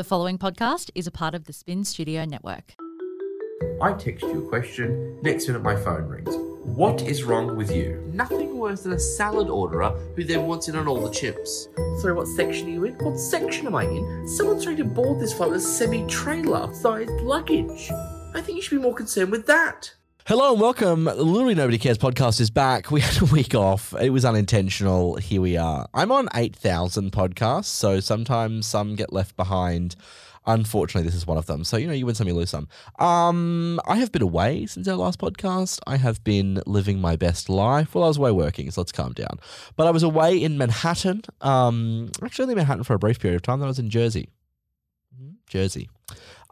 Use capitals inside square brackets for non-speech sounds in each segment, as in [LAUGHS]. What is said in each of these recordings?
The following podcast is a part of the Spin Studio Network. I text you a question, next minute my phone rings. What is wrong with you? Nothing worse than a salad orderer who then wants in on all the chips. Sorry, what section are you in? What section am I in? Someone's trying to board this flight with a semi-trailer sized luggage. I think you should be more concerned with that. Hello and welcome. Literally Nobody Cares podcast is back. We [LAUGHS] had a week off. It was unintentional. Here we are. I'm on 8,000 podcasts, so sometimes some get left behind. Unfortunately, this is one of them. So, you know, you win some, you lose some. Um, I have been away since our last podcast. I have been living my best life. Well, I was away working, so let's calm down. But I was away in Manhattan. Um, actually, only Manhattan for a brief period of time. Then I was in Jersey. Jersey.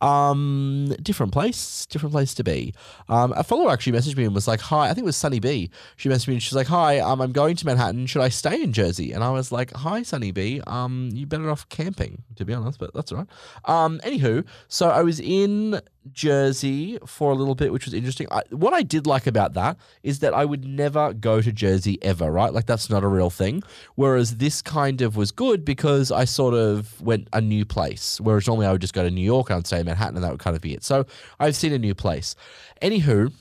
Um, different place, different place to be. Um, a follower actually messaged me and was like, "Hi, I think it was Sunny B." She messaged me and she's like, "Hi, um, I'm going to Manhattan. Should I stay in Jersey?" And I was like, "Hi, Sunny B. Um, you better off camping, to be honest, but that's all right." Um, anywho, so I was in Jersey for a little bit, which was interesting. I, what I did like about that is that I would never go to Jersey ever, right? Like that's not a real thing. Whereas this kind of was good because I sort of went a new place. Whereas normally I would just go to New York and I'd stay in Manhattan and that would kind of be it. So I've seen a new place. Anywho,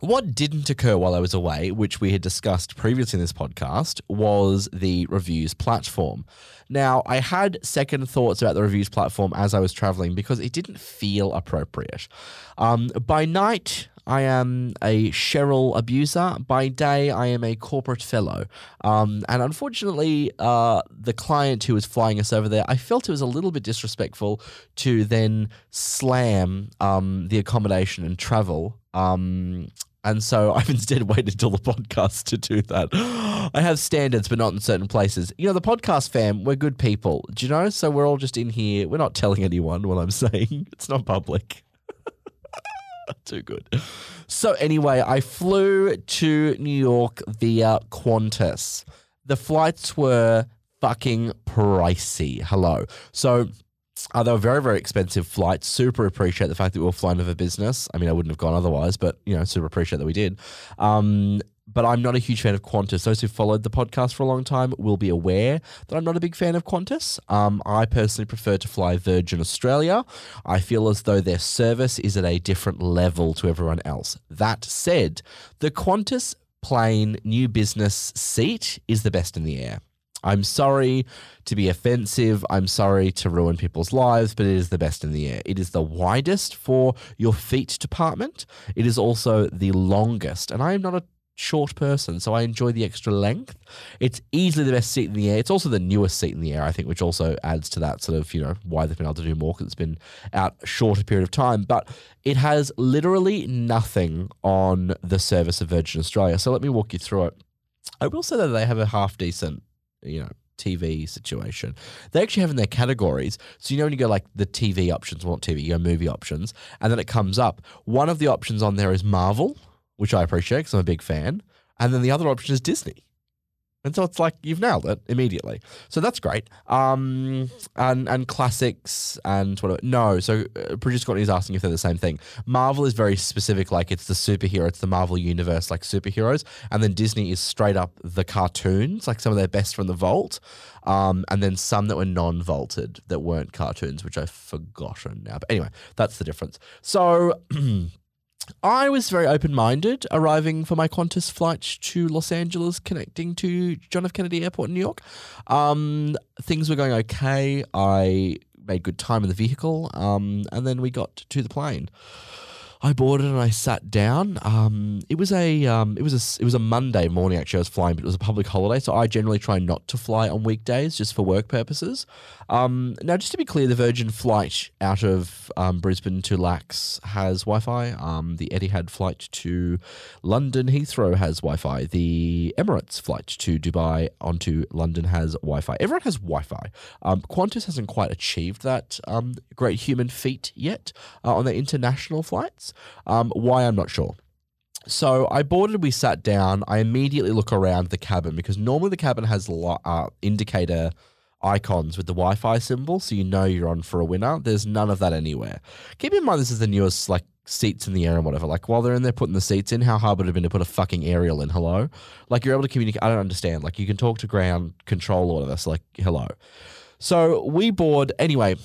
what didn't occur while I was away, which we had discussed previously in this podcast, was the reviews platform. Now, I had second thoughts about the reviews platform as I was traveling because it didn't feel appropriate. Um, by night, I am a Cheryl abuser. By day, I am a corporate fellow. Um, and unfortunately, uh, the client who was flying us over there, I felt it was a little bit disrespectful to then slam um, the accommodation and travel. Um, and so [LAUGHS] I've instead waited till the podcast to do that. I have standards, but not in certain places. You know, the podcast fam, we're good people. Do you know? So we're all just in here. We're not telling anyone what I'm [LAUGHS] saying. It's not public. [LAUGHS] Too good. So anyway, I flew to New York via Qantas. The flights were fucking pricey. Hello. So uh, they were very, very expensive flights. Super appreciate the fact that we were flying over business. I mean, I wouldn't have gone otherwise, but you know, super appreciate that we did. Um, but I'm not a huge fan of Qantas. Those who followed the podcast for a long time will be aware that I'm not a big fan of Qantas. Um, I personally prefer to fly Virgin Australia. I feel as though their service is at a different level to everyone else. That said, the Qantas plane new business seat is the best in the air. I'm sorry to be offensive. I'm sorry to ruin people's lives, but it is the best in the air. It is the widest for your feet department. It is also the longest. And I am not a short person, so I enjoy the extra length. It's easily the best seat in the air. It's also the newest seat in the air, I think, which also adds to that sort of, you know, why they've been able to do more because it's been out a shorter period of time. But it has literally nothing on the service of Virgin Australia. So let me walk you through it. I will say that they have a half decent, you know, TV situation. They actually have in their categories. So you know when you go like the TV options, well not TV, you go movie options, and then it comes up. One of the options on there is Marvel which I appreciate because I'm a big fan. And then the other option is Disney. And so it's like you've nailed it immediately. So that's great. Um, and and classics and whatever. No, so uh, producer Courtney is asking if they're the same thing. Marvel is very specific, like it's the superhero, it's the Marvel universe, like superheroes. And then Disney is straight up the cartoons, like some of their best from the vault. Um, and then some that were non-vaulted that weren't cartoons, which I've forgotten now. But anyway, that's the difference. So. [CLEARS THROAT] I was very open minded arriving for my Qantas flight to Los Angeles, connecting to John F. Kennedy Airport in New York. Um, things were going okay. I made good time in the vehicle, um, and then we got to the plane. I boarded and I sat down. Um, it was a um, it was a it was a Monday morning actually. I was flying, but it was a public holiday, so I generally try not to fly on weekdays just for work purposes. Um, now, just to be clear, the Virgin flight out of um, Brisbane to Lax has Wi-Fi. Um, the Etihad flight to London Heathrow has Wi-Fi. The Emirates flight to Dubai onto London has Wi-Fi. Everyone has Wi-Fi. Um, Qantas hasn't quite achieved that great human feat yet uh, on their international flights. Um, why I'm not sure. So I boarded, we sat down. I immediately look around the cabin because normally the cabin has uh, indicator icons with the Wi-Fi symbol, so you know you're on for a winner. There's none of that anywhere. Keep in mind this is the newest like seats in the air and whatever. Like while they're in there putting the seats in, how hard would it have been to put a fucking aerial in? Hello, like you're able to communicate. I don't understand. Like you can talk to ground control or whatever. So like hello. So we board anyway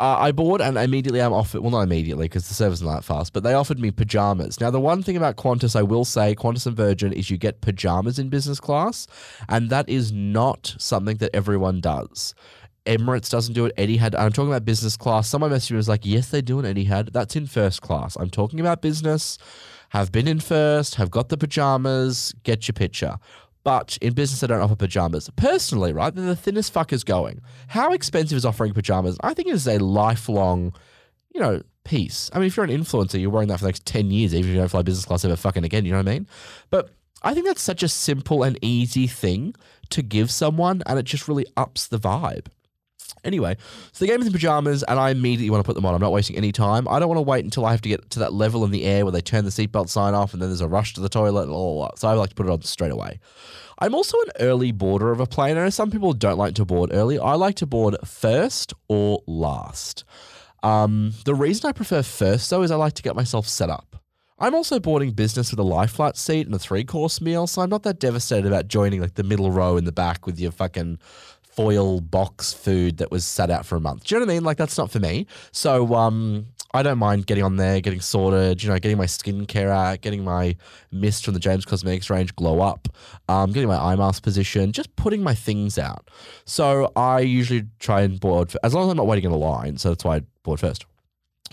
uh, I bought and immediately I'm offered, well, not immediately because the service isn't that fast, but they offered me pajamas. Now, the one thing about Qantas, I will say, Qantas and Virgin, is you get pajamas in business class, and that is not something that everyone does. Emirates doesn't do it. Etihad. I'm talking about business class. Someone messaged me was like, "Yes, they do an Etihad. That's in first class." I'm talking about business. Have been in first. Have got the pajamas. Get your picture. But in business, they don't offer pajamas. Personally, right? They're the thinnest fuckers going. How expensive is offering pajamas? I think it is a lifelong, you know, piece. I mean, if you're an influencer, you're wearing that for the next 10 years, even if you don't fly business class ever fucking again. You know what I mean? But I think that's such a simple and easy thing to give someone, and it just really ups the vibe. Anyway, so the game is in pajamas, and I immediately want to put them on. I'm not wasting any time. I don't want to wait until I have to get to that level in the air where they turn the seatbelt sign off, and then there's a rush to the toilet and all that. So I like to put it on straight away. I'm also an early boarder of a plane. I know some people don't like to board early. I like to board first or last. Um, the reason I prefer first, though, is I like to get myself set up. I'm also boarding business with a lie flat seat and a three course meal, so I'm not that devastated about joining like the middle row in the back with your fucking foil box food that was sat out for a month. Do you know what I mean? Like that's not for me. So um, I don't mind getting on there, getting sorted, you know, getting my skincare out, getting my mist from the James Cosmetics range glow up, um, getting my eye mask position, just putting my things out. So I usually try and board as long as I'm not waiting in a line. So that's why I board first.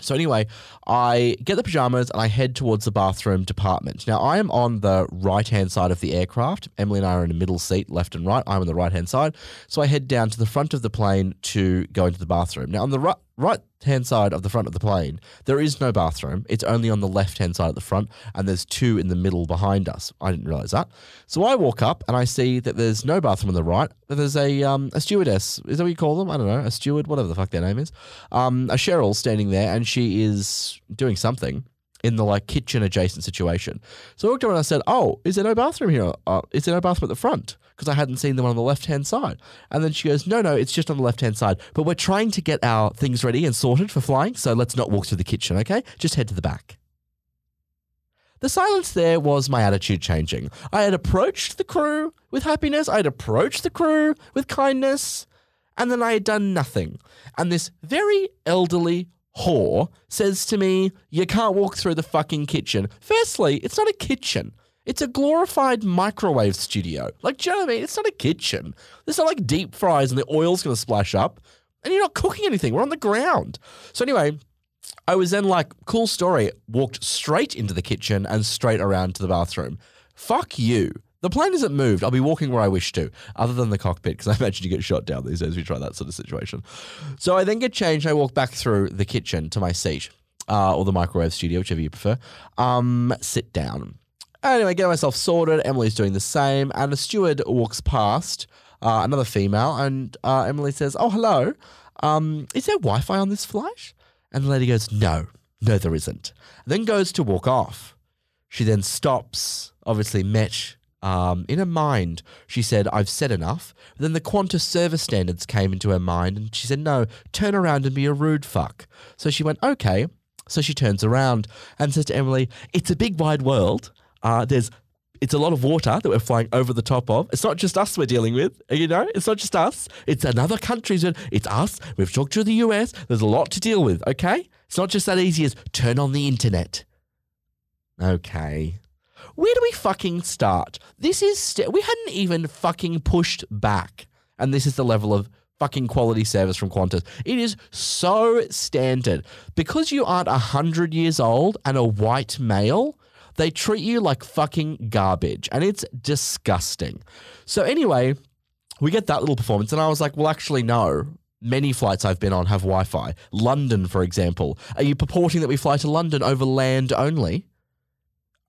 So anyway, I get the pajamas and I head towards the bathroom department. Now I am on the right hand side of the aircraft. Emily and I are in the middle seat, left and right. I'm on the right hand side. So I head down to the front of the plane to go into the bathroom. Now on the right right hand side of the front of the plane, there is no bathroom. It's only on the left hand side of the front, and there's two in the middle behind us. I didn't realize that. So I walk up and I see that there's no bathroom on the right. There's a um, a stewardess. Is that what you call them? I don't know. A steward, whatever the fuck their name is. Um, a Cheryl standing there, and she is doing something in the like kitchen adjacent situation. So I walked over and I said, "Oh, is there no bathroom here? Uh, is there no bathroom at the front?" Because I hadn't seen them on the left hand side. And then she goes, "No, no, it's just on the left hand side. But we're trying to get our things ready and sorted for flying, so let's not walk through the kitchen, okay? Just head to the back." The silence there was my attitude changing. I had approached the crew with happiness. I had approached the crew with kindness, and then I had done nothing. And this very elderly whore says to me, You can't walk through the fucking kitchen. Firstly, it's not a kitchen. It's a glorified microwave studio. Like, do you know what I mean? It's not a kitchen. There's not like deep fries and the oil's going to splash up. And you're not cooking anything. We're on the ground. So, anyway, I was then like, cool story. Walked straight into the kitchen and straight around to the bathroom. Fuck you. The plane isn't moved. I'll be walking where I wish to, other than the cockpit, because [LAUGHS] I imagine you get shot down these days you try that sort of situation. So I then get changed. I walk back through the kitchen to my seat, uh, or the microwave studio, whichever you prefer. Um, sit down. Anyway, get myself sorted. Emily's doing the same, and a steward walks past, uh, another female, and uh, Emily says, "Oh, hello. Um, is there Wi-Fi on this flight?" And the lady goes, "No, no, there isn't." Then goes to walk off. She then stops, obviously met um, in her mind. She said, I've said enough. Then the Qantas service standards came into her mind and she said, No, turn around and be a rude fuck. So she went, Okay. So she turns around and says to Emily, It's a big wide world. Uh, there's it's a lot of water that we're flying over the top of. It's not just us we're dealing with, you know? It's not just us. It's another countries. It's us. We've talked to the US. There's a lot to deal with, okay? It's not just that easy as turn on the internet. Okay. Where do we fucking start? This is, st- we hadn't even fucking pushed back. And this is the level of fucking quality service from Qantas. It is so standard. Because you aren't 100 years old and a white male, they treat you like fucking garbage. And it's disgusting. So, anyway, we get that little performance. And I was like, well, actually, no. Many flights I've been on have Wi Fi. London, for example. Are you purporting that we fly to London over land only?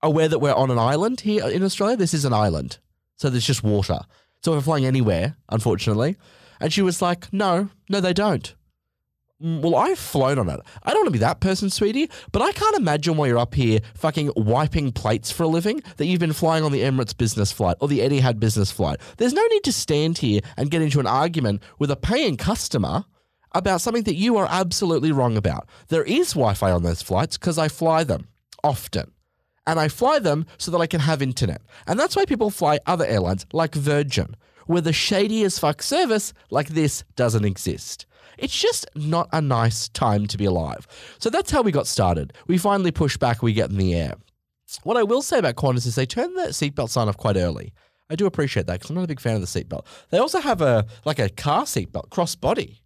Aware that we're on an island here in Australia? This is an island. So there's just water. So we're flying anywhere, unfortunately. And she was like, no, no, they don't. "Mm, Well, I've flown on it. I don't want to be that person, sweetie, but I can't imagine why you're up here fucking wiping plates for a living that you've been flying on the Emirates business flight or the Etihad business flight. There's no need to stand here and get into an argument with a paying customer about something that you are absolutely wrong about. There is Wi Fi on those flights because I fly them often. And I fly them so that I can have internet. And that's why people fly other airlines like Virgin, where the shady as fuck service like this doesn't exist. It's just not a nice time to be alive. So that's how we got started. We finally push back, we get in the air. What I will say about Qantas is they turn the seatbelt sign off quite early. I do appreciate that because I'm not a big fan of the seatbelt. They also have a like a car seatbelt cross body,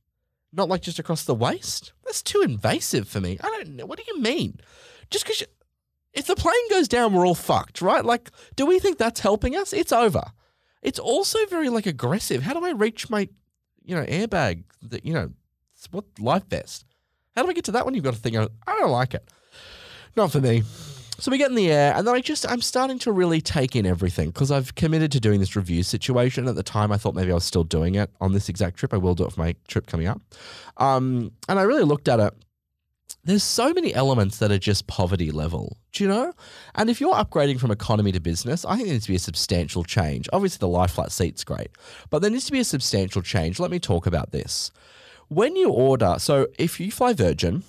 not like just across the waist. That's too invasive for me. I don't know. What do you mean? Just because if the plane goes down, we're all fucked, right? Like, do we think that's helping us? It's over. It's also very like aggressive. How do I reach my, you know, airbag? That you know, what life vest? How do I get to that when you've got a thing? I don't like it. Not for me. So we get in the air, and then I just I'm starting to really take in everything because I've committed to doing this review situation. At the time, I thought maybe I was still doing it on this exact trip. I will do it for my trip coming up. Um, and I really looked at it. There's so many elements that are just poverty level, do you know? And if you're upgrading from economy to business, I think there needs to be a substantial change. Obviously, the lie flat seat's great, but there needs to be a substantial change. Let me talk about this. When you order, so if you fly Virgin,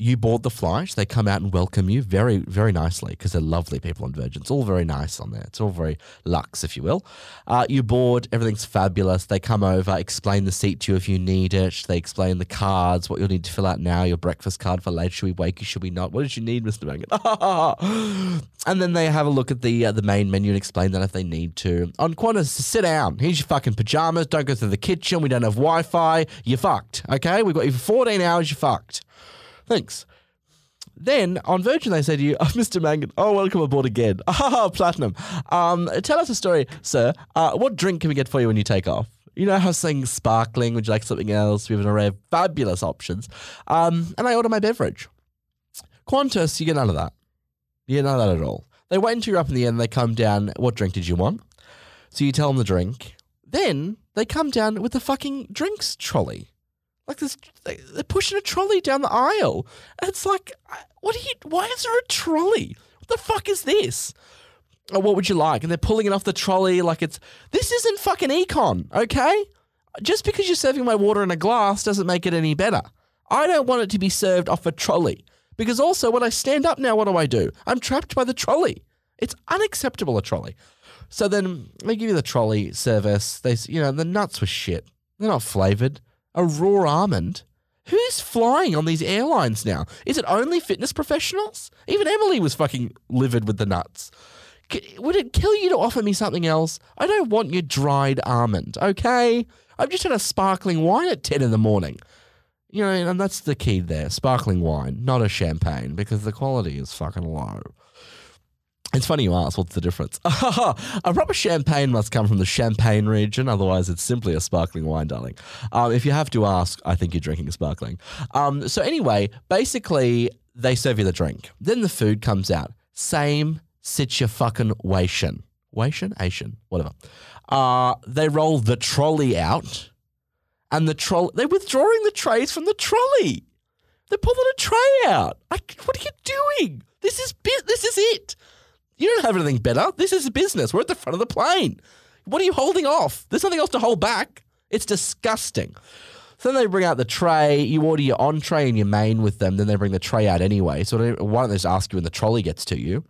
you board the flight. They come out and welcome you very, very nicely because they're lovely people on Virgin. It's all very nice on there. It's all very luxe, if you will. Uh, you board, everything's fabulous. They come over, explain the seat to you if you need it. They explain the cards, what you'll need to fill out now, your breakfast card for later. Should we wake you? Should we not? What did you need, Mr. Mangan? [LAUGHS] and then they have a look at the uh, the main menu and explain that if they need to. On Qantas, sit down. Here's your fucking pajamas. Don't go through the kitchen. We don't have Wi Fi. You're fucked. Okay? We've got you for 14 hours. You're fucked. Thanks. Then on Virgin, they say to you, oh, [LAUGHS] Mr. Mangan, oh, welcome aboard again. [LAUGHS] Ah, platinum. Um, tell us a story, sir. Uh, what drink can we get for you when you take off? You know how saying sparkling, would you like something else? We have an array of fabulous options. Um, and I order my beverage. Qantas, you get none of that. You get none of that at all. They wait until you're up in the end, they come down, what drink did you want? So you tell them the drink. Then they come down with the fucking drinks trolley. Like this, they're pushing a trolley down the aisle. It's like, uh, what are you? Why is there a trolley? What the fuck is this? Oh, what would you like? And they're pulling it off the trolley like it's. This isn't fucking econ, okay? Just because you're serving my water in a glass doesn't make it any better. I don't want it to be served off a trolley. Because also, when I stand up now, what do I do? I'm trapped by the trolley. It's unacceptable, a trolley. So then they give you the trolley service. They, you know, the nuts were shit. They're not flavored a raw almond. Who's flying on these airlines now? Is it only fitness professionals? Even Emily was fucking livid with the nuts. Would it kill you to offer me something else? I don't want your dried almond, okay? I've just had a sparkling wine at 10 in the morning. You know, and that's the key there sparkling wine, not a champagne, because the quality is fucking low. It's funny you ask, what's the difference? [LAUGHS] a proper champagne must come from the Champagne region, otherwise, it's simply a sparkling wine, darling. Um, if you have to ask, I think you're drinking sparkling. Um, so, anyway, basically, they serve you the drink. Then the food comes out. Same situation. Wation? Asian? Whatever. Uh, they roll the trolley out, and the trolley, they're withdrawing the trays from the trolley. They're pulling a tray out. I, what are you doing? This is, this is it. You don't have anything better. This is business. We're at the front of the plane. What are you holding off? There's nothing else to hold back. It's disgusting. So then they bring out the tray. You order your entree and your main with them. Then they bring the tray out anyway. So why don't they just ask you when the trolley gets to you?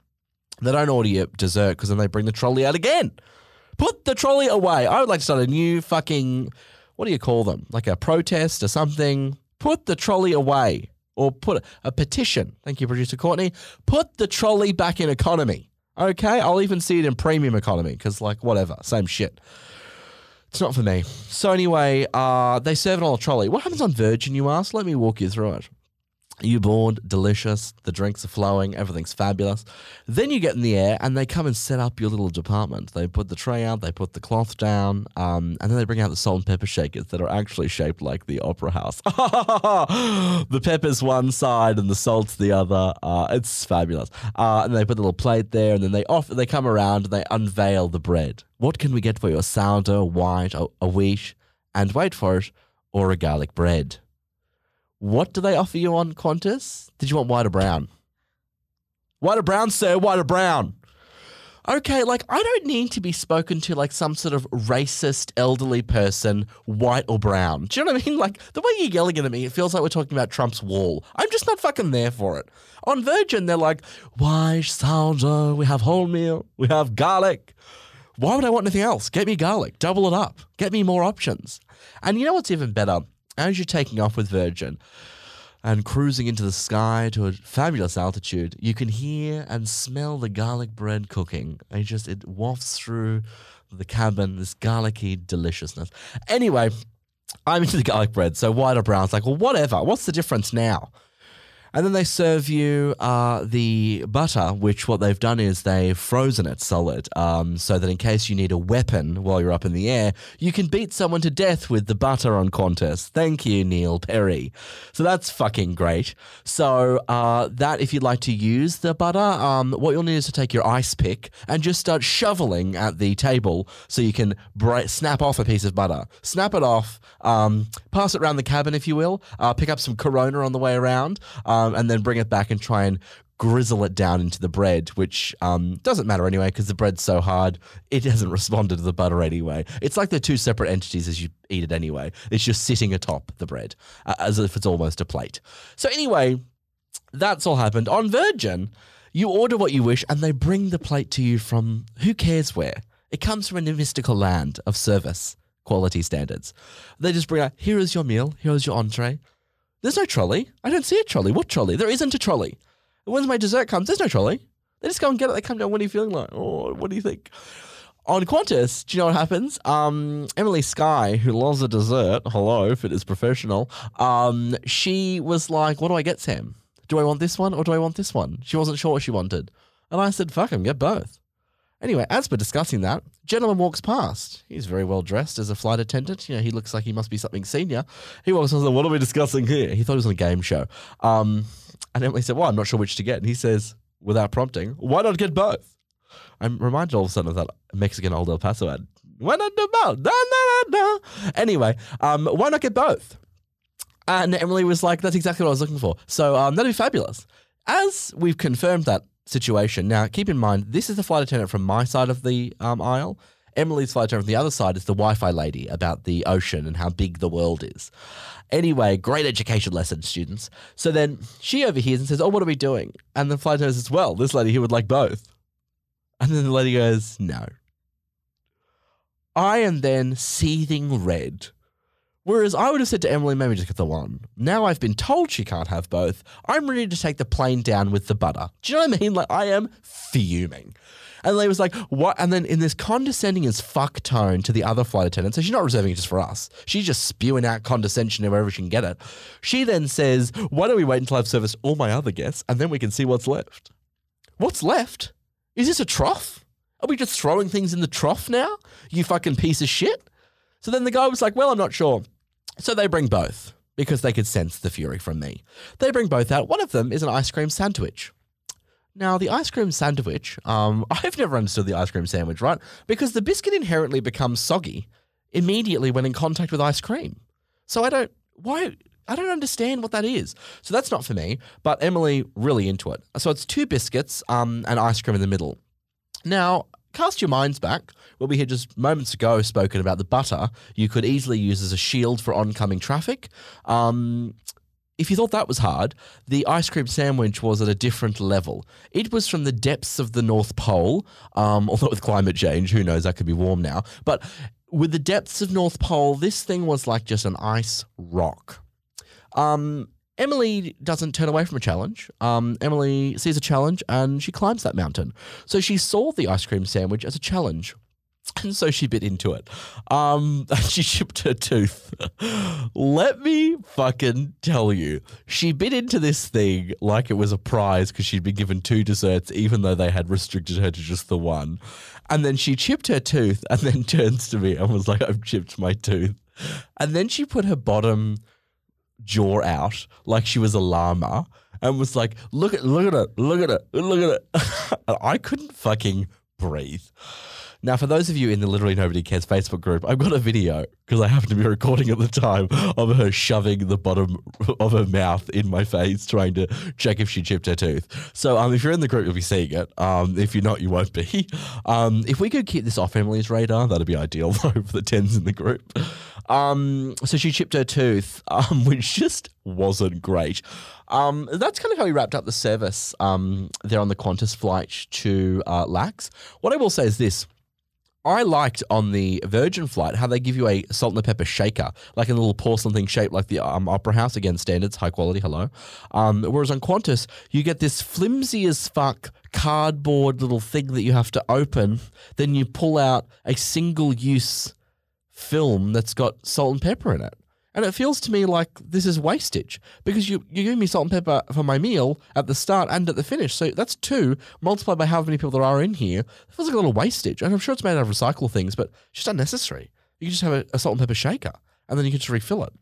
They don't order your dessert because then they bring the trolley out again. Put the trolley away. I would like to start a new fucking, what do you call them? Like a protest or something. Put the trolley away. Or put a petition. Thank you, producer Courtney. Put the trolley back in economy. Okay, I'll even see it in premium economy because, like, whatever, same shit. It's not for me. So anyway, uh, they serve it on a trolley. What happens on Virgin? You ask. Let me walk you through it. You board, delicious. The drinks are flowing. Everything's fabulous. Then you get in the air, and they come and set up your little department. They put the tray out, they put the cloth down, um, and then they bring out the salt and pepper shakers that are actually shaped like the opera house. [LAUGHS] the pepper's one side and the salt's the other. Uh, it's fabulous. Uh, and they put the little plate there, and then they off. They come around and they unveil the bread. What can we get for you? A sourdough, white, a, a wheat, and wait for it, or a garlic bread. What do they offer you on Qantas? Did you want white or brown? White or brown, sir? White or brown? Okay, like I don't need to be spoken to like some sort of racist elderly person, white or brown. Do you know what I mean? [LAUGHS] Like the way you're yelling at me, it feels like we're talking about Trump's wall. I'm just not fucking there for it. On Virgin, they're like, white, sourdough, we have wholemeal, we have garlic. Why would I want anything else? Get me garlic, double it up, get me more options. And you know what's even better? As you're taking off with Virgin and cruising into the sky to a fabulous altitude, you can hear and smell the garlic bread cooking. It just it wafts through the cabin, this garlicky deliciousness. Anyway, I'm into the garlic bread, so white or brown. It's like, well, whatever. What's the difference now? And then they serve you uh, the butter, which what they've done is they've frozen it solid, um, so that in case you need a weapon while you're up in the air, you can beat someone to death with the butter on Qantas. Thank you, Neil Perry. So that's fucking great. So uh, that if you'd like to use the butter, um, what you'll need is to take your ice pick and just start shoveling at the table so you can bra- snap off a piece of butter. Snap it off, um, pass it around the cabin if you will. Uh, pick up some Corona on the way around. Um, and then bring it back and try and grizzle it down into the bread, which um, doesn't matter anyway because the bread's so hard, it hasn't [LAUGHS] responded to the butter anyway. It's like they're two separate entities as you eat it anyway. It's just sitting atop the bread uh, as if it's almost a plate. So, anyway, that's all happened. On Virgin, you order what you wish and they bring the plate to you from who cares where. It comes from a mystical land of service quality standards. They just bring out, here is your meal, here is your entree. There's no trolley. I don't see a trolley. What trolley? There isn't a trolley. When's my dessert comes, there's no trolley. They just go and get it. They come down. What are you feeling like? Oh, what do you think? On Qantas, do you know what happens? Um, Emily Sky, who loves a dessert, hello, if it is professional, um, she was like, What do I get, Sam? Do I want this one or do I want this one? She wasn't sure what she wanted. And I said, Fuck him, get both. Anyway, as we're discussing that, gentleman walks past. He's very well dressed as a flight attendant. You know, he looks like he must be something senior. He walks past What are we discussing here? He thought it was on a game show. Um, and Emily said, Well, I'm not sure which to get. And he says, without prompting, Why not get both? I'm reminded all of a sudden of that Mexican old El Paso ad. Why not do both? No, no, no, no. Anyway, um, why not get both? And Emily was like, That's exactly what I was looking for. So um, that'd be fabulous. As we've confirmed that situation, now keep in mind, this is the flight attendant from my side of the um, aisle. Emily's flight attendant from the other side is the Wi Fi lady about the ocean and how big the world is. Anyway, great education lesson, students. So then she overhears and says, Oh, what are we doing? And the flight attendant says, Well, this lady here would like both. And then the lady goes, No. I am then seething red. Whereas I would have said to Emily, maybe just get the one. Now I've been told she can't have both. I'm ready to take the plane down with the butter. Do you know what I mean? Like I am fuming. And Lee was like, what? And then in this condescending as fuck tone to the other flight attendant, so she's not reserving it just for us. She's just spewing out condescension wherever she can get it. She then says, why don't we wait until I've serviced all my other guests and then we can see what's left? What's left? Is this a trough? Are we just throwing things in the trough now? You fucking piece of shit. So then the guy was like, well, I'm not sure. So they bring both because they could sense the fury from me. They bring both out. One of them is an ice cream sandwich. Now, the ice cream sandwich, um, [LAUGHS] I've never understood the ice cream sandwich, right? Because the biscuit inherently becomes soggy immediately when in contact with ice cream. So I don't, why, I don't understand what that is. So that's not for me, but Emily really into it. So it's two biscuits um, and ice cream in the middle. Now, cast your minds back where we had just moments ago spoken about the butter you could easily use as a shield for oncoming traffic. Um, if you thought that was hard, the ice cream sandwich was at a different level. It was from the depths of the North Pole, um, [LAUGHS] although with climate change, who knows, that could be warm now. But with the depths of North Pole, this thing was like just an ice rock. Um, Emily doesn't turn away from a challenge. Um, Emily sees a challenge and she climbs that mountain. So she saw the ice cream sandwich as a challenge. [LAUGHS] And so she bit into it. Um, [LAUGHS] she chipped her tooth. [LAUGHS] Let me fucking tell you, she bit into this thing like it was a prize because she'd been given two desserts, even though they had restricted her to just the one. And then she chipped her tooth and then turns to me and was like, I've chipped my tooth. And then she put her bottom jaw out like she was a llama and was like, look at look at it, look at it, look at it. [LAUGHS] I couldn't fucking breathe. Now, for those of you in the Literally Nobody Cares Facebook group, I've got a video because I happened to be recording at the time of her shoving the bottom of her mouth in my face, trying to check if she chipped her tooth. So, um, if you're in the group, you'll be seeing it. Um, if you're not, you won't be. Um, if we could keep this off Emily's radar, that'd be ideal [LAUGHS] though for the tens in the group. Um, so she chipped her tooth, [LAUGHS] um, which just wasn't great. Um, that's kind of how we wrapped up the service um, there on the Qantas flight to uh, Lax. What I will say is this I liked on the Virgin flight how they give you a salt and pepper shaker, like a little porcelain thing shaped like the um, Opera House, again, standards, high quality, hello. Um, whereas on Qantas, you get this flimsy as fuck cardboard little thing that you have to open. Then you pull out a single use film that's got salt and pepper in it. And it feels to me like this is wastage because you, you give me salt and pepper for my meal at the start and at the finish. So that's two multiplied by how many people there are in here. It feels like a little wastage. And I'm sure it's made out of recycled things, but just unnecessary. You can just have a, a salt and pepper shaker and then you can just refill it.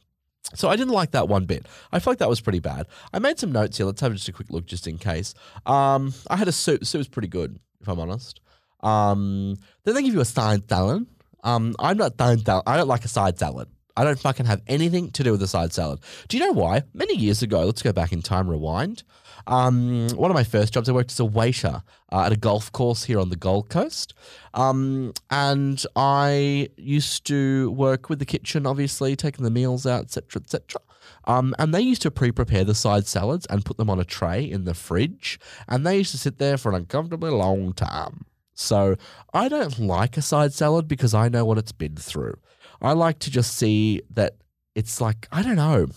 So I didn't like that one bit. I feel like that was pretty bad. I made some notes here. Let's have just a quick look just in case. Um, I had a soup. Soup was pretty good, if I'm honest. Um, then they give you a side salad. Um, I'm not side salad. I don't like a side salad. I don't fucking have anything to do with a side salad. Do you know why? Many years ago, let's go back in time, rewind. Um, one of my first jobs, I worked as a waiter uh, at a golf course here on the Gold Coast. Um, and I used to work with the kitchen, obviously, taking the meals out, etc., etc. Um, and they used to pre-prepare the side salads and put them on a tray in the fridge, and they used to sit there for an uncomfortably long time. So I don't like a side salad because I know what it's been through. I like to just see that it's like I don't know.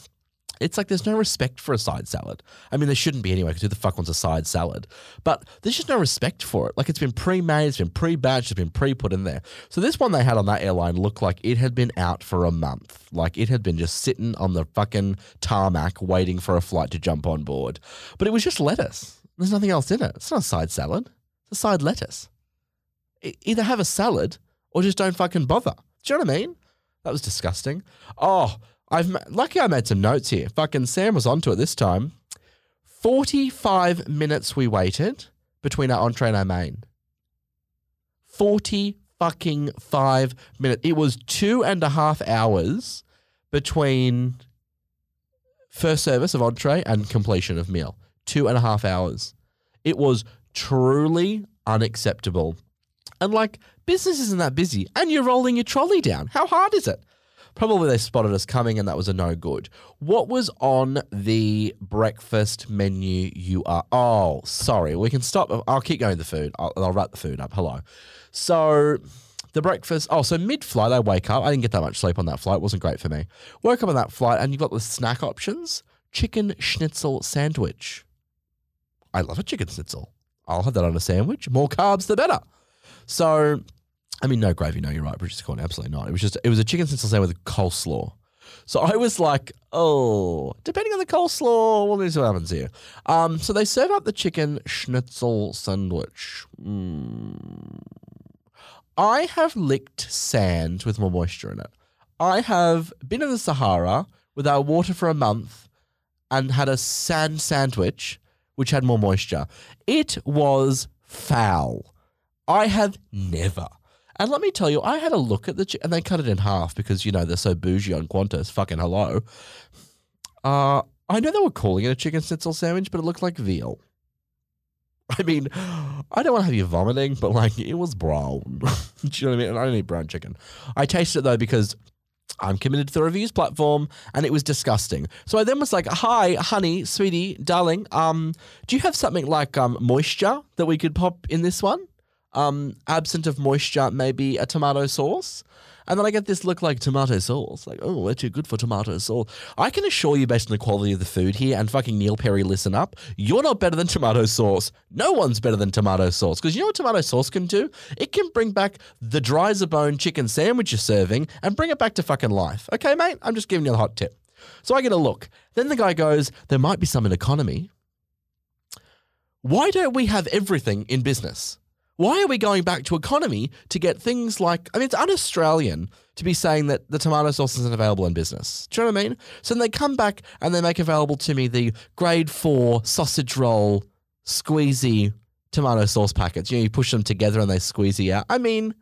It's like there's no respect for a side salad. I mean, there shouldn't be anyway, because who the fuck wants a side salad? But there's just no respect for it. Like it's been pre-made, it's been pre-batched, it's been pre-put in there. So this one they had on that airline looked like it had been out for a month. Like it had been just sitting on the fucking tarmac waiting for a flight to jump on board. But it was just lettuce. There's nothing else in it. It's not a side salad. It's a side lettuce. Either have a salad or just don't fucking bother. Do you know what I mean? That was disgusting. Oh, I've lucky I made some notes here. Fucking Sam was onto it this time. Forty-five minutes we waited between our entree and our main. Forty fucking five minutes. It was two and a half hours between first service of entree and completion of meal. Two and a half hours. It was truly unacceptable. And like, business isn't that busy, and you're rolling your trolley down. How hard is it? Probably they spotted us coming, and that was a no good. What was on the breakfast menu? You are oh, sorry. We can stop. I'll keep going. The food. I'll, I'll wrap the food up. Hello. So the breakfast. Oh, so mid-flight, I wake up. I didn't get that much sleep on that flight. It wasn't great for me. Woke up on that flight, and you've got the snack options: chicken schnitzel sandwich. I love a chicken schnitzel. I'll have that on a sandwich. More carbs, the better. So, I mean, no gravy. No, you're right, British corn. Absolutely not. It was just it was a chicken schnitzel sandwich with coleslaw. So I was like, oh, depending on the coleslaw, we'll see what happens here. Um, so they serve up the chicken schnitzel sandwich. Mm. I have licked sand with more moisture in it. I have been in the Sahara without water for a month and had a sand sandwich which had more moisture. It was foul. I have never. And let me tell you, I had a look at the and they cut it in half because you know they're so bougie on Qantas. Fucking hello. Uh, I know they were calling it a chicken schnitzel sandwich, but it looked like veal. [LAUGHS] I mean, I don't want to have you vomiting, but like it was brown. [LAUGHS] Do you know what I mean? I don't eat brown chicken. I tasted it though because I'm committed to the reviews platform, and it was disgusting. So I then was like, "Hi, honey, sweetie, darling. Um, do you have something like um moisture that we could pop in this one? Um, absent of moisture, maybe a tomato sauce." And then I get this look like tomato sauce. Like, oh, we're too good for tomato sauce. I can assure you, based on the quality of the food here, and fucking Neil Perry, listen up, you're not better than tomato sauce. No one's better than tomato sauce. Because you know what tomato sauce can do? It can bring back the dry as a bone chicken sandwich you're serving and bring it back to fucking life. Okay, mate? I'm just giving you the hot tip. So I get a look. Then the guy goes, there might be some in economy. Why don't we have everything in business? Why are we going back to economy to get things like, I mean, it's un Australian to be saying that the tomato sauce isn't available in business. Do you know what I mean? So they come back and they make available to me the grade four sausage roll squeezy tomato sauce packets. You know, you push them together and they squeezy out. I mean,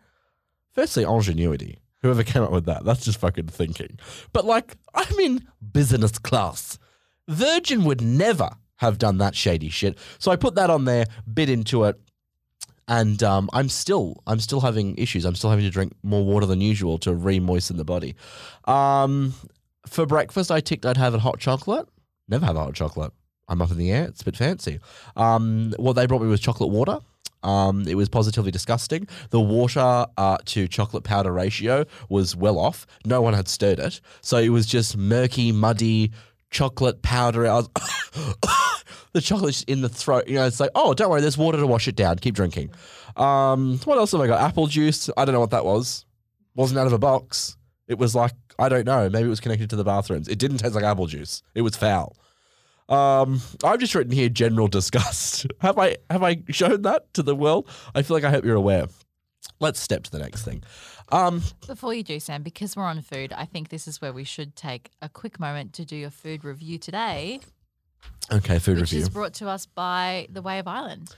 firstly, ingenuity. Whoever came up with that, that's just fucking thinking. But like, I'm in business class. Virgin would never have done that shady shit. So I put that on there, bit into it, and um, I'm still I'm still having issues. I'm still having to drink more water than usual to re-moisten the body. Um, for breakfast, I ticked I'd have a hot chocolate. Never have a hot chocolate. I'm up in the air. It's a bit fancy. Um, what they brought me was chocolate water. Um, it was positively disgusting. The water uh, to chocolate powder ratio was well off. No one had stirred it, so it was just murky, muddy chocolate powder. I was the chocolate's in the throat. You know, it's like, oh, don't worry, there's water to wash it down. Keep drinking. Um, what else have I got? Apple juice. I don't know what that was. Wasn't out of a box. It was like I don't know. Maybe it was connected to the bathrooms. It didn't taste like apple juice. It was foul. Um, I've just written here general disgust. [LAUGHS] have I have I shown that to the world? I feel like I hope you're aware. Let's step to the next thing. Um, Before you do, Sam, because we're on food, I think this is where we should take a quick moment to do your food review today, okay, food which review. is brought to us by The Way of Ireland.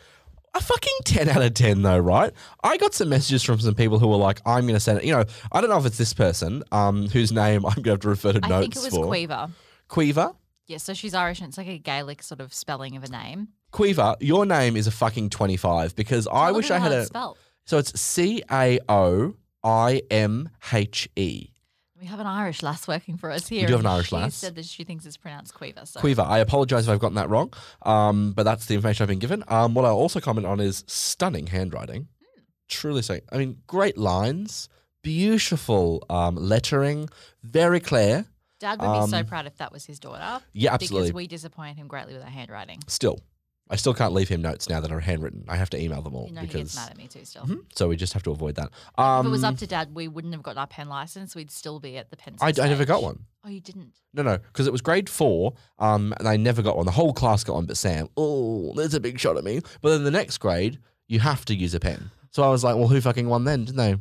a fucking 10 out of 10 though right i got some messages from some people who were like i'm going to send it you know i don't know if it's this person um whose name [LAUGHS] i'm going to have to refer to notes. I notes think it was for Queever. Queever? Yeah, so she's Irish and it's like a Gaelic sort of spelling of a name. Queever, your name is a fucking 25 because I wish I had a it's spelled. so it's C A O I M H E We have an Irish lass working for us here. do have an Irish she lass. said that she thinks it's pronounced Queever. So Queever. I apologize if I've gotten that wrong, um, but that's the information I've been given. Um, what I'll also comment on is stunning handwriting. Truly saying, I mean, great lines, beautiful um, lettering, very clear. Dad would be so um, proud if that was his daughter. Yeah, absolutely. Because we disappoint him greatly with our handwriting. Still, I still can't leave him notes now that are handwritten. I have to email them all You know, he because gets mad at me too still. Mhm. so we just have to avoid that. if Um, it was up to Dad, we wouldn't have gotten our pen license. We'd still be at the pencil I, I never got one. Oh, you didn't? No, no, because it was grade four, um, and I never got one. The whole class got one, but Sam, oh, there's a big shot at me. But then the next grade, you have to use a pen. So I was like, well, who fucking won then, didn't they?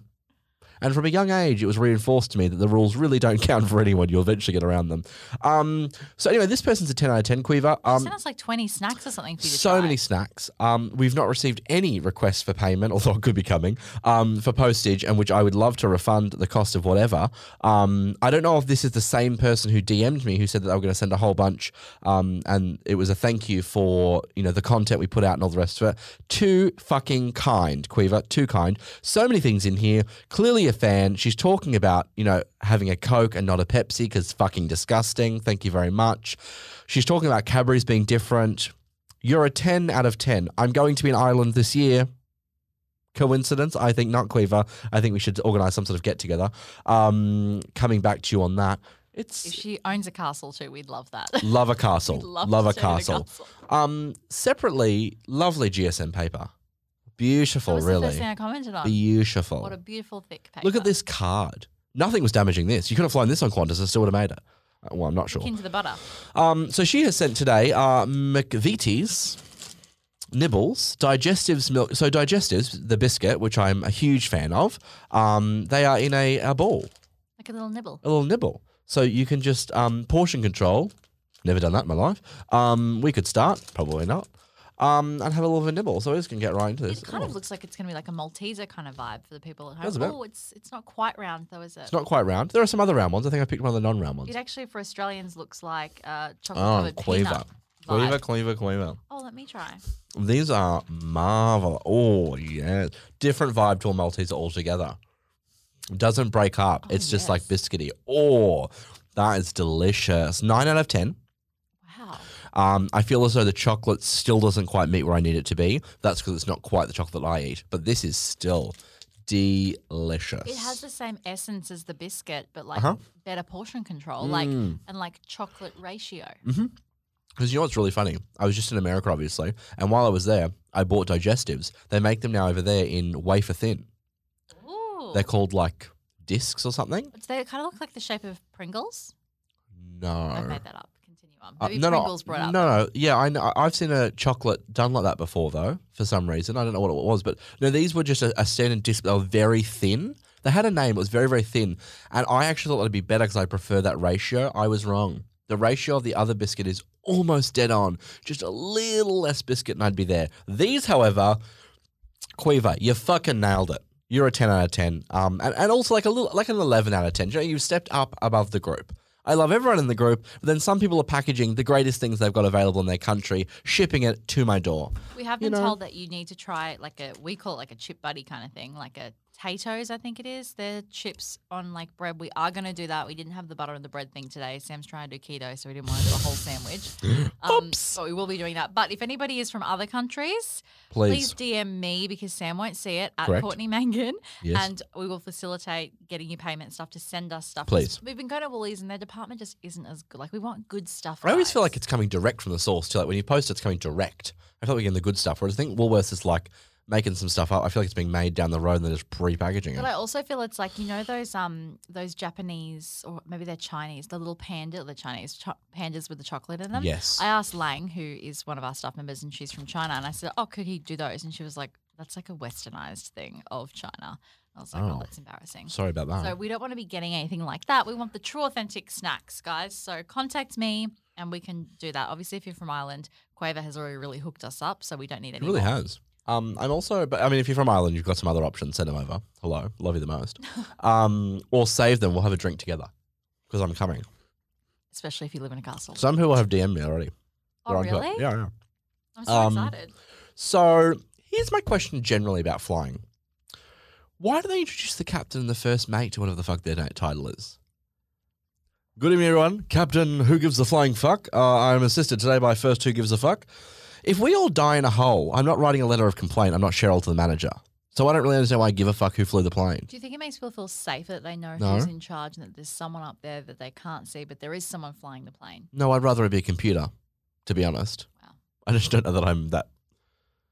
And from a young age, it was reinforced to me that the rules really don't [LAUGHS] count for anyone. You'll eventually get around them. Um, so anyway, this person's a 10 out of 10, Queever. Um, us like 20 snacks or something for you to so try. many snacks. Um, we've not received any requests for payment, [LAUGHS] although it could be coming, um, for postage, and which I would love to refund the cost of whatever. Um, I don't know if this is the same person who DM'd me who said that they were going to send a whole bunch, um, and it was a thank you for you know the content we put out and all the rest of it. Too fucking kind, Queever. Too kind. So many things in here. Clearly a fan. She's talking about you know having a Coke and not a Pepsi because fucking disgusting. Thank you very much. She's talking about Cadbury's being different. You're a 10 out of 10. I'm going to be in Ireland this year. Coincidence? I think not, Queever. I think we should organise some sort of get together. Um, coming back to you on that. If she owns a castle too, we'd love that. love a [LAUGHS] castle. Love love a at a castle. castle. Um, separately, lovely GSM paper. Beautiful, that was the really. first thing I commented on. Beautiful. What a beautiful thick paper. Look at this card. Nothing was damaging this. You could have flown this on Qantas and still would have made it. Uh, Well, I'm not sure. Into the butter. Um, so she has sent today uh, McVitie's nibbles, digestives milk. So digestives, the biscuit, which I'm a huge fan of. Um, they are in a, a ball, Like a little nibble. a little nibble. So you can just um, portion control. Never done that in my life. Um, we could start, probably not. Um, and have a little bit of a nibble. So we're just gonna get right into this. It kind Oh, of looks like it's going to be like a Malteser kind of vibe for the people at home. Does a bit. Oh, it's it's not quite round though, is it? it's not quite round. There are some other round ones. I think I picked one of the non-round ones. It actually for Australians looks like uh, chocolate Oh, covered Quaver. peanut. Quaver, vibe. Quaver, Quaver. Oh, let me try. These are marvelous. Oh, yeah. Different vibe to a Malteser altogether. Doesn't break up. Oh, it's just like biscuity. Oh, that is delicious. Nine out of 10. Um, I feel as though the chocolate still doesn't quite meet where I need it to be. That's because it's not quite the chocolate I eat. But this is still delicious. It has the same essence as the biscuit, but like Uh-huh. better portion control, like Mm. and like chocolate ratio. Because you know what's really funny? I was just in America, obviously, and while I was there, I bought digestives. They make them now over there in wafer thin. Ooh. They're called like discs or something. Do they kind of look like the shape of Pringles? No. I made that up. On. Uh, no, Pringles no, brought up. no, no. Yeah, I know. I've seen a chocolate done like that before, though. For some reason, I don't know what it was, but no, these were just a, a standard disc. They were very thin. They had a name. It was very, very thin, and I actually thought it'd be better because I prefer that ratio. I was wrong. The ratio of the other biscuit is almost dead on. Just a little less biscuit, and I'd be there. These, however, Queever, you fucking nailed it. You're a ten out of ten. Um, and, and also like a little, like an eleven out of ten. You know, you've stepped up above the group. I love everyone in the group, but then some people are packaging the greatest things they've got available in their country, shipping it to my door. We have You been know. told that you need to try like a we call it like a chip buddy kind of thing, like a potatoes, I think it is. They're chips on like bread. We are going to do that. We didn't have the butter and the bread thing today. Sam's trying to do keto, so we didn't want to do a whole sandwich. [GASPS] Um, Oops. But we will be doing that. But if anybody is from other countries, Please. please DM me because Sam won't see it at Correct. Courtney Mangan, Yes. and we will facilitate getting your payment stuff to send us stuff. Please. We've been going to Woolies and their department just isn't as good. Like we want good stuff. I always feel like it's coming direct from the source too. Like when you post, it's coming direct. I feel like we're getting the good stuff. Whereas I think Woolworths is like making some stuff up. I feel like it's being made down the road and they're just repackaging But I also feel it's like you know those um those Japanese or maybe they're Chinese, the little panda, the Chinese cho- pandas with the chocolate in them. Yes. I asked Lang, who is one of our staff members, and she's from China, and I said, "Oh, could he do those?" And she was like, "That's like a westernized thing of China." I was like, "Oh, Oh. that's embarrassing." Sorry about that. So we don't want to be getting anything like that. We want the true authentic snacks, guys. So contact me and we can do that. Obviously, if you're from Ireland, Quaver has already really hooked us up, so we don't need it any. really has. Um, I'm also, but I mean, if you're from Ireland, you've got some other options. Send them over. Hello, love you the most. [LAUGHS] um, or save them. We'll have a drink together because I'm coming. Especially if you live in a castle. Some people have DM'd me already. oh, They're onto it. really? Yeah, yeah. I'm so Um, excited. So here's my question generally about flying. Why do they introduce the captain and the first mate to whatever the fuck their na- title is? Good evening, everyone. Captain Who Gives a Flying Fuck. Uh, I'm assisted today by First Who Gives a Fuck. If we all die in a hole, I'm not writing a letter of complaint. I'm not Cheryl to the manager. So I don't really understand why I give a fuck who flew the plane. Do you think it makes people feel safer that they know No. who's in charge and that there's someone up there that they can't see, but there is someone flying the plane? No, I'd rather it be a computer, to be honest. Wow. I just don't know that I'm that.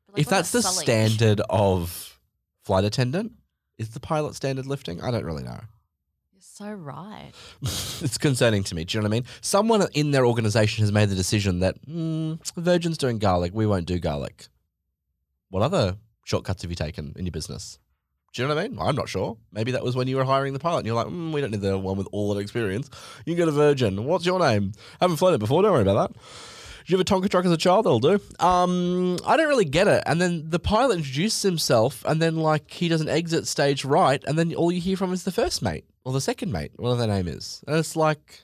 But, like, if what that's the about Sully? standard of flight attendant, is the pilot standard lifting? I don't really know. You're so right. [LAUGHS] it's concerning to me. Do you know what I mean? Someone in their organization has made the decision that mm, Virgin's doing garlic, we won't do garlic. What other shortcuts have you taken in your business? Do you know what I mean? I'm not sure. Maybe that was when you were hiring the pilot and you're like, mm, we don't need the one with all that experience. You can go to Virgin. What's your name? haven't flown it before. Don't worry about that. You have a Tonka truck as a child? That'll do. Um, I don't really get it. And then the pilot introduces himself, and then like he does an exit stage right, and then all you hear from is the first mate or the second mate, whatever their name is. And it's like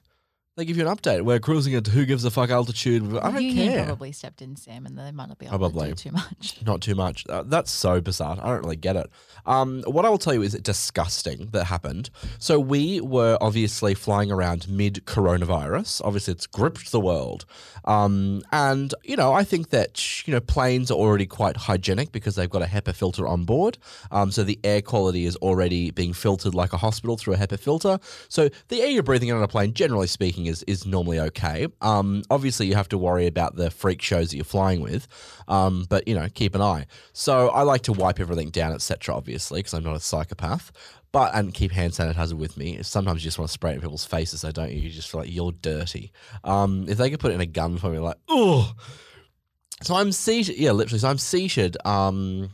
they give you an update. We're cruising at who gives a fuck altitude. I don't Union care. probably stepped in, Sam, and they might not be able Probably. to do too much. [LAUGHS] Not too much. Uh, that's so bizarre. I don't really get it. Um, what I will tell you is disgusting that happened. So we were obviously flying around mid coronavirus. Obviously, it's gripped the world. Um, and you know, I think that you know planes are already quite hygienic because they've got a HEPA filter on board. Um, so the air quality is already being filtered like a hospital through a HEPA filter. So the air you're breathing in on a plane, generally speaking, is is normally okay. Um, obviously, you have to worry about the freak shows that you're flying with, um, but you know, keep an eye. So I like to wipe everything down, etc. Obviously, because I'm not a psychopath. But and keep hand sanitizer with me. Sometimes you just want to spray it in people's faces, so don't you? You just feel like you're dirty. Um, if they could put it in a gun for me, like, oh. So I'm seated. Yeah, literally. So I'm seated. Um,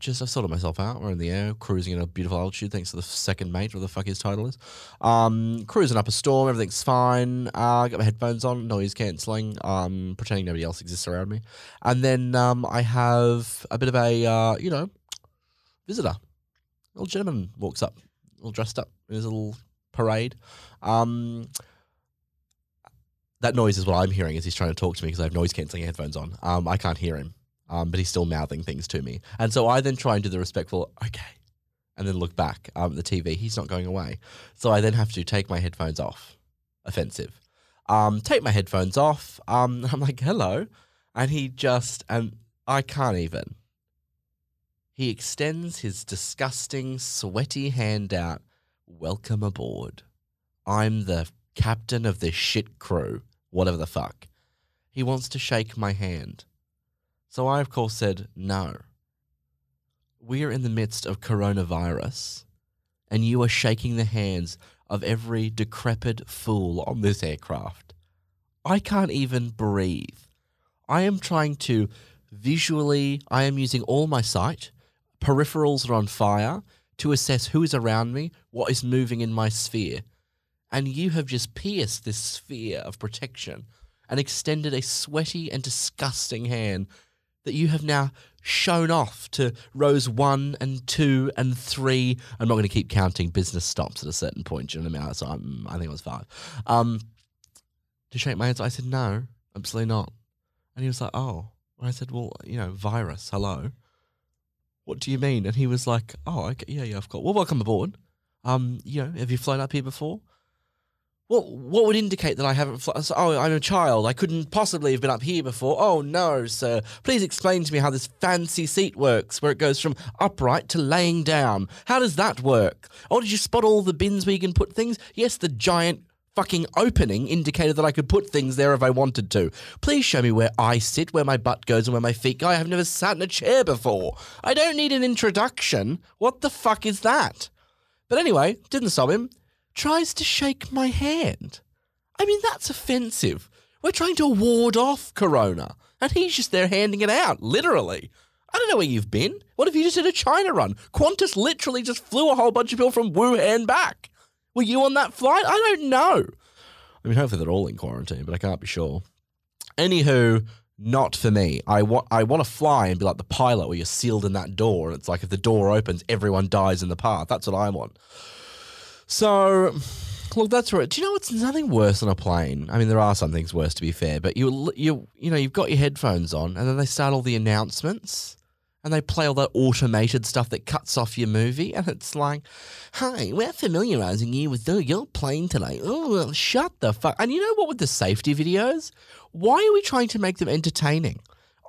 just I've sorted myself out. We're in the air, cruising at a beautiful altitude, thanks to the second mate, or the fuck his title is. Um, cruising up a storm, everything's fine. Uh, got my headphones on, noise cancelling, um, pretending nobody else exists around me. And then um, I have a bit of a, uh, you know, visitor. little gentleman walks up, all dressed up in his little parade. Um, that noise is what I'm hearing as he's trying to talk to me because I have noise cancelling headphones on. Um, I can't hear him, um, but he's still mouthing things to me. And so I then try and do the respectful, okay, and then look back um, at the TV. He's not going away. So I then have to take my headphones off. Offensive. Um, take my headphones off. Um, [LAUGHS] I'm like, hello. And he just, and I can't even. He extends his disgusting, sweaty hand out. Welcome aboard. I'm the captain of this shit crew, whatever the fuck. He wants to shake my hand. So I, of course, said no. We are in the midst of coronavirus, and you are shaking the hands of every decrepit fool on this aircraft. I can't even breathe. I am trying to visually, I am using all my sight, peripherals are on fire to assess who is around me, what is moving in my sphere. And you have just pierced this sphere of protection and extended a sweaty and disgusting hand that you have now shown off to rows one and two and three. I'm not going to keep counting business stops at a certain point. What I mean? So I'm, I think it was five. Um, to shake my hands, I said, no, absolutely not. And he was like, oh. And I said, well, you know, virus, hello. what do you mean? And he was like, oh, okay, yeah, yeah, of course. Well, welcome aboard. Um, you know, have you flown up here before? Well, what would indicate that I haven't flown? Oh, I'm a child. I couldn't possibly have been up here before. Oh, no, sir. Please explain to me how this fancy seat works, where it goes from upright to laying down. How does that work? Oh, did you spot all the bins where you can put things? Yes, the giant fucking opening indicated that I could put things there if I wanted to. Please show me where I sit, where my butt goes, and where my feet go. I have never sat in a chair before. I don't need an introduction. What the fuck is that? But anyway, didn't stop him. Tries to shake my hand. I mean, that's offensive. We're trying to ward off Corona, and he's just there handing it out, literally. I don't know where you've been. What if you just did a China run? Qantas literally just flew a whole bunch of people from Wuhan back. Were you on that flight? I don't know. I mean, hopefully they're all in quarantine, but I can't be sure. Anywho, not for me. I want I want to fly and be like the pilot where you're sealed in that door. And it's like if the door opens, everyone dies in the path. That's what I want. So, look, that's right. Do you know what's nothing worse than a plane? I mean, there are some things worse to be fair, but you you you know you've got your headphones on, and then they start all the announcements, and they play all that automated stuff that cuts off your movie, and it's like, "Hi, we're familiarizing you with your plane today." Oh, shut the fuck! And you know what? With the safety videos, why are we trying to make them entertaining?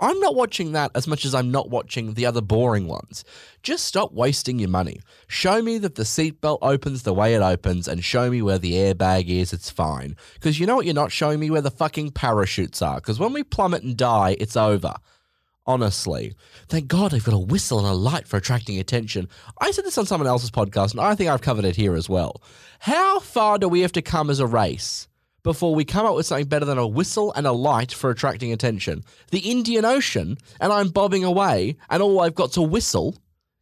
I'm not watching that as much as I'm not watching the other boring ones. Just stop wasting your money. Show me that the seatbelt opens the way it opens and show me where the airbag is, it's fine. Because you know what you're not showing me? Where the fucking parachutes are. Because when we plummet and die, it's over. Honestly. Thank God they've got a whistle and a light for attracting attention. I said this on someone else's podcast, and I think I've covered it here as well. How far do we have to come as a race? Before we come up with something better than a whistle and a light for attracting attention. The Indian Ocean, and I'm bobbing away, and all I've got's a whistle.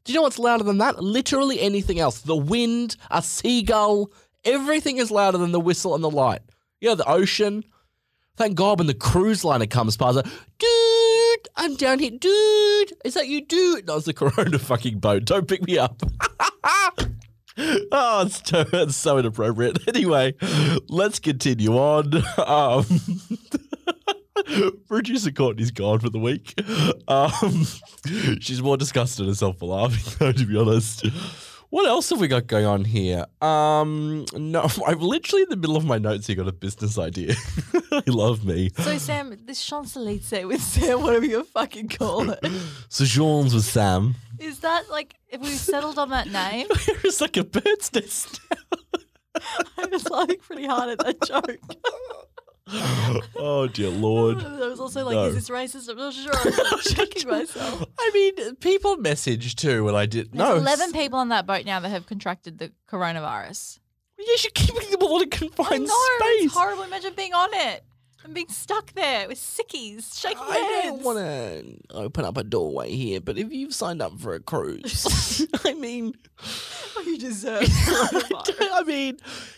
Do you know what's louder than that? Literally anything else. The wind, a seagull, everything is louder than the whistle and the light. You know, the ocean. Thank God when the cruise liner comes past, like, dude, I'm down here. Dude, is that you, dude? No, it's the [LAUGHS] Corona fucking boat. Don't pick me up. [LAUGHS] [LAUGHS] oh, it's, so, it's so inappropriate. [LAUGHS] Anyway, let's continue on. [LAUGHS] Um, producer Courtney's gone for the week. Um, she's more disgusted herself for laughing, though, to be honest. What else have we got going on here? Um, no, I'm literally in the middle of my notes here got a business idea. [LAUGHS] I love me. So Sam, this Elysees with Sam, whatever you fucking call it, So Jean's with Sam. is that like if we settled on that name? [LAUGHS] It's like a bird's nest. I was laughing pretty hard at that joke. [LAUGHS] oh dear lord. I was also like, No. is this racist? I'm not sure. I'm checking myself. I mean, people message too when I did. There's no, 11 people on that boat now that have contracted the coronavirus. Yes, you're keeping them all in I confined know, space. it's horrible. Imagine being on it and being stuck there with sickies, shaking I hands. don't want to open up a doorway here, but if you've signed up for a cruise, [LAUGHS] I mean, [LAUGHS] you deserve [LAUGHS] coronavirus. I mean,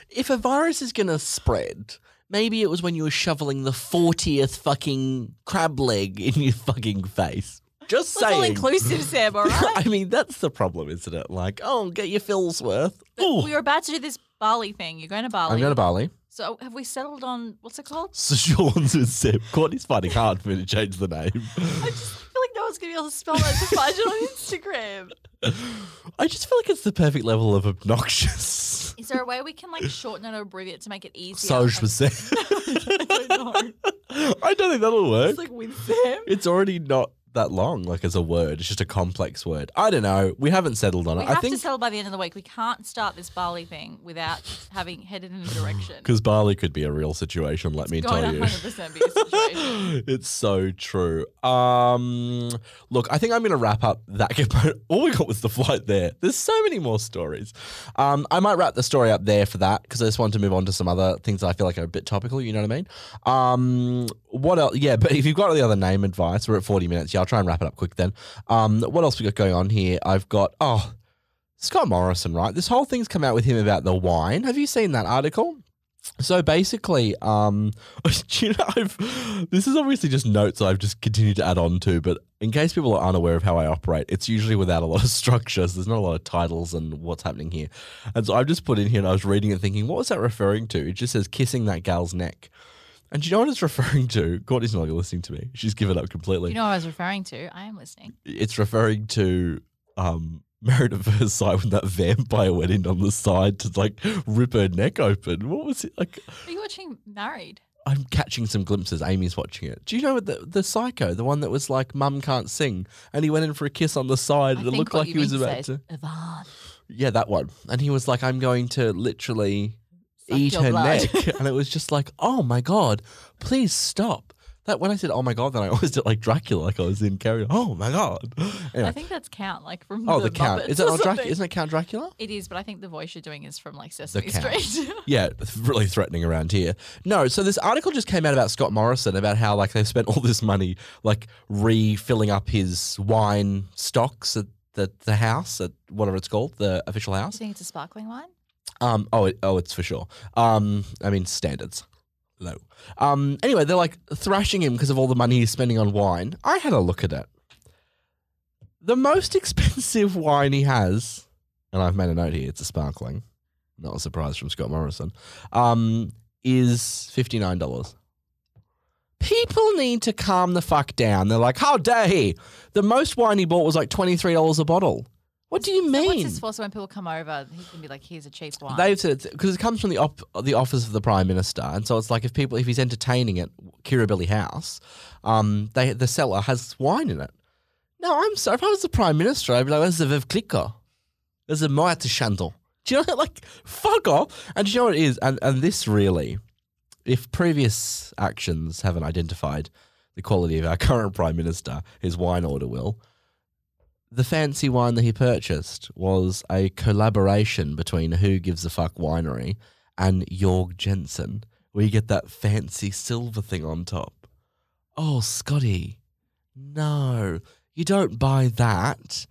if a virus is going to spread, maybe it was when you were shoveling the 40th fucking crab leg in your fucking face. Just It's all saying. inclusive, Sam, all [LAUGHS] right? I mean, that's the problem, isn't it? Like, oh, get your fills worth. Ooh. we were about to do this Bali thing. You're going to Bali. I'm going to Bali. So have we settled on what's it called? So Sean's with Seb. Courtney's finding hard for me to change the name. I just feel like no one's gonna be able to spell that to find it on [LAUGHS] Instagram. I just feel like it's the perfect level of obnoxious. Is there a way we can like shorten it or abbreviate it to make it easier? Soj with Seb. I don't know. I don't think that'll work. It's like with Sam. It's already not that long, like as a word. It's just a complex word. I don't know. We haven't settled on We it. have I think to settle by the end of the week. We can't start this Bali thing without having headed in a direction. [GASPS] because Bali could be a real situation. Let me Going tell you. 100% be a [LAUGHS] it's so true. Um, look, I think I'm going to wrap up that [LAUGHS] component. All we got was the flight there. There's so many more stories. Um, I might wrap the story up there for that because I just want to move on to some other things that I feel like are a bit topical. You know what I mean? Um, what else? Yeah, but if you've got any other name advice, we're at 40 minutes. Yeah, I'll try and wrap it up quick then. Um, what else we got going on here? I've got oh. Scott Morrison, right? This whole thing's come out with him about the wine. Have you seen that article? So basically, um, [LAUGHS] you know, this is obviously just notes I've just continued to add on to, but in case people are unaware of how I operate, it's usually without a lot of [LAUGHS] structures. There's not a lot of titles and what's happening here. And so I've just put in here and I was reading and thinking, what was that referring to? It just says kissing that gal's neck. And do you know what it's referring to? Courtney's not listening to me. She's given up completely. You know what I was referring to? I am listening. it's referring to um Married at First Sight when that vampire went in on the side to like rip her neck open. What was it like? Are you watching Married? I'm catching some glimpses. Amy's watching it. Do you know the the psycho, the one that was like mum can't sing, and he went in for a kiss on the side, I and it looked like he was about to. Yvonne. Yeah, that one. And he was like, "I'm going to literally eat her blood. neck," [LAUGHS] and it was just like, "Oh my god, please stop." That when I said, "Oh my god," then I [LAUGHS] always did like Dracula, like I was in Carrie. Oh my god. [LAUGHS] I think that's Count, like from Oh, the, the, count. Muppets Is it not Dracula? Isn't it Count Dracula? It is, but I think the voice you're doing is from like Sesame Count. Street. Yeah, it's really threatening around here. No, so this article just came out about Scott Morrison about how like they've spent all this money like refilling up his wine stocks at the, the house at whatever it's called, the official house. you think it's a sparkling wine? Um, oh, oh, it's for sure. Um, I mean standards low. Um, anyway, they're like thrashing him because of all the money he's spending on wine. I had a look at it. The most [LAUGHS] expensive wine he has, and I've made a note here. It's a sparkling, not a surprise from Scott Morrison. Um, is fifty nine dollars. People need to calm the fuck down. They're like, how dare he? The most wine he bought was like twenty three dollars a bottle. What do you mean? So what's this for? So when people come over, he can be like, "Here's a cheap wine." They've said because it comes from the op- the office of the prime minister, and so it's like if people if he's entertaining at Kirribilli House, um, they the cellar has wine in it. No, I'm sorry. If I was the prime minister, I'd be like, "There's a Veuve Clicquot. There's a Moët de Chandon." [LAUGHS] Do you know, what? like, fuck off. And do you know what it is? And and this really, if previous actions haven't identified the quality of our [LAUGHS] current prime minister, his wine order will. The fancy wine that he purchased was a collaboration between Who Gives a Fuck Winery and Georg Jensen, where you get that fancy silver thing on top. Oh, Scotty, no, you don't buy that.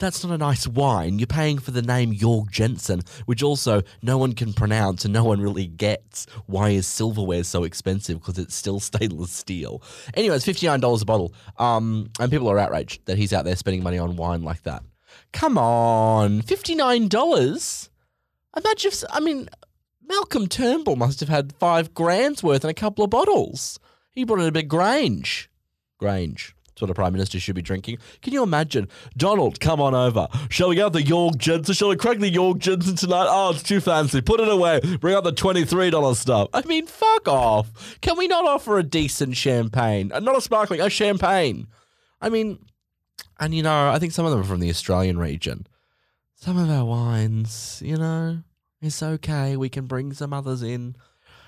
That's not a nice wine. You're paying for the name Georg Jensen, which also no one can pronounce and no one really gets why is silverware so expensive because it's still [LAUGHS] stainless steel. Anyway, it's $59 a bottle. Um, and people are outraged that he's out there spending money on wine like that. Come on, $59? Imagine if, I mean, Malcolm Turnbull must have had five grand's worth and a couple of bottles. He brought in a big Grange. Grange. That's what a prime minister should be drinking. Can you imagine? Donald, come on over. Shall we get the Georg Jensen? Shall we crack the Georg Jensen tonight? Oh, it's too fancy. Put it away. Bring out the $23 stuff. I mean, fuck off. Can we not offer a decent champagne? Uh, Not a sparkling, a champagne. I mean, and you know, I think some of them are from the Australian region. Some of our wines, you know, it's okay. We can bring some others in.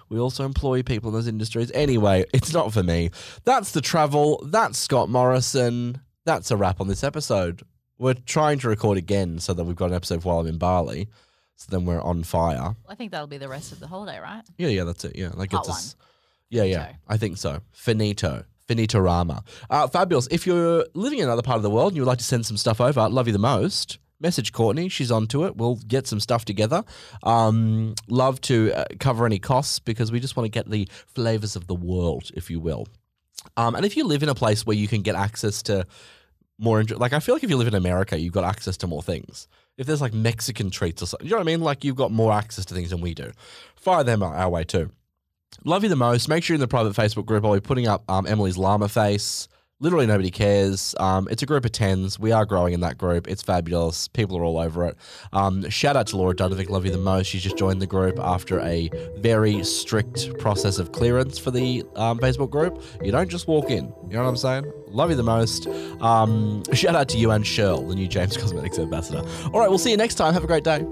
We also employ people in those industries. Anyway, it's not for me. That's the travel. That's Scott Morrison. That's a wrap on this episode. We're trying to record again so that we've got an episode while I'm in Bali. So then we're on fire. I think that'll be the rest of the holiday, right? Yeah, yeah, that's it. Yeah, that Part gets us. Yeah, yeah. I think so. Finito. Finitorama. Uh, fabulous. If you're living in another part of the world and you would like to send some stuff over, I love you the most. Message Courtney. She's onto it. We'll get some stuff together. Um, love to uh, cover any costs because we just want to get the flavors of the world, if you will. Um, and if you live in a place where you can get access to more, like I feel like if you live in America, you've got access to more things. If there's like Mexican treats or something, you know what I mean? Like you've got more access to things than we do. Fire them our our way too. Love you the most. Make sure you're in the private Facebook group. I'll be putting up um, Emily's llama face. Literally nobody cares. Um, it's a group of tens. We are growing in that group. It's fabulous. People are all over it. Um, shout out to Laura Dudovic. Love you the most. She's just joined the group after a very strict process of clearance for the um, Facebook group. You don't just walk in. You know what I'm saying? Love you the most. Um, shout out to you and Shirl, the new James Cosmetics ambassador. All right, we'll see you next time. Have a great day.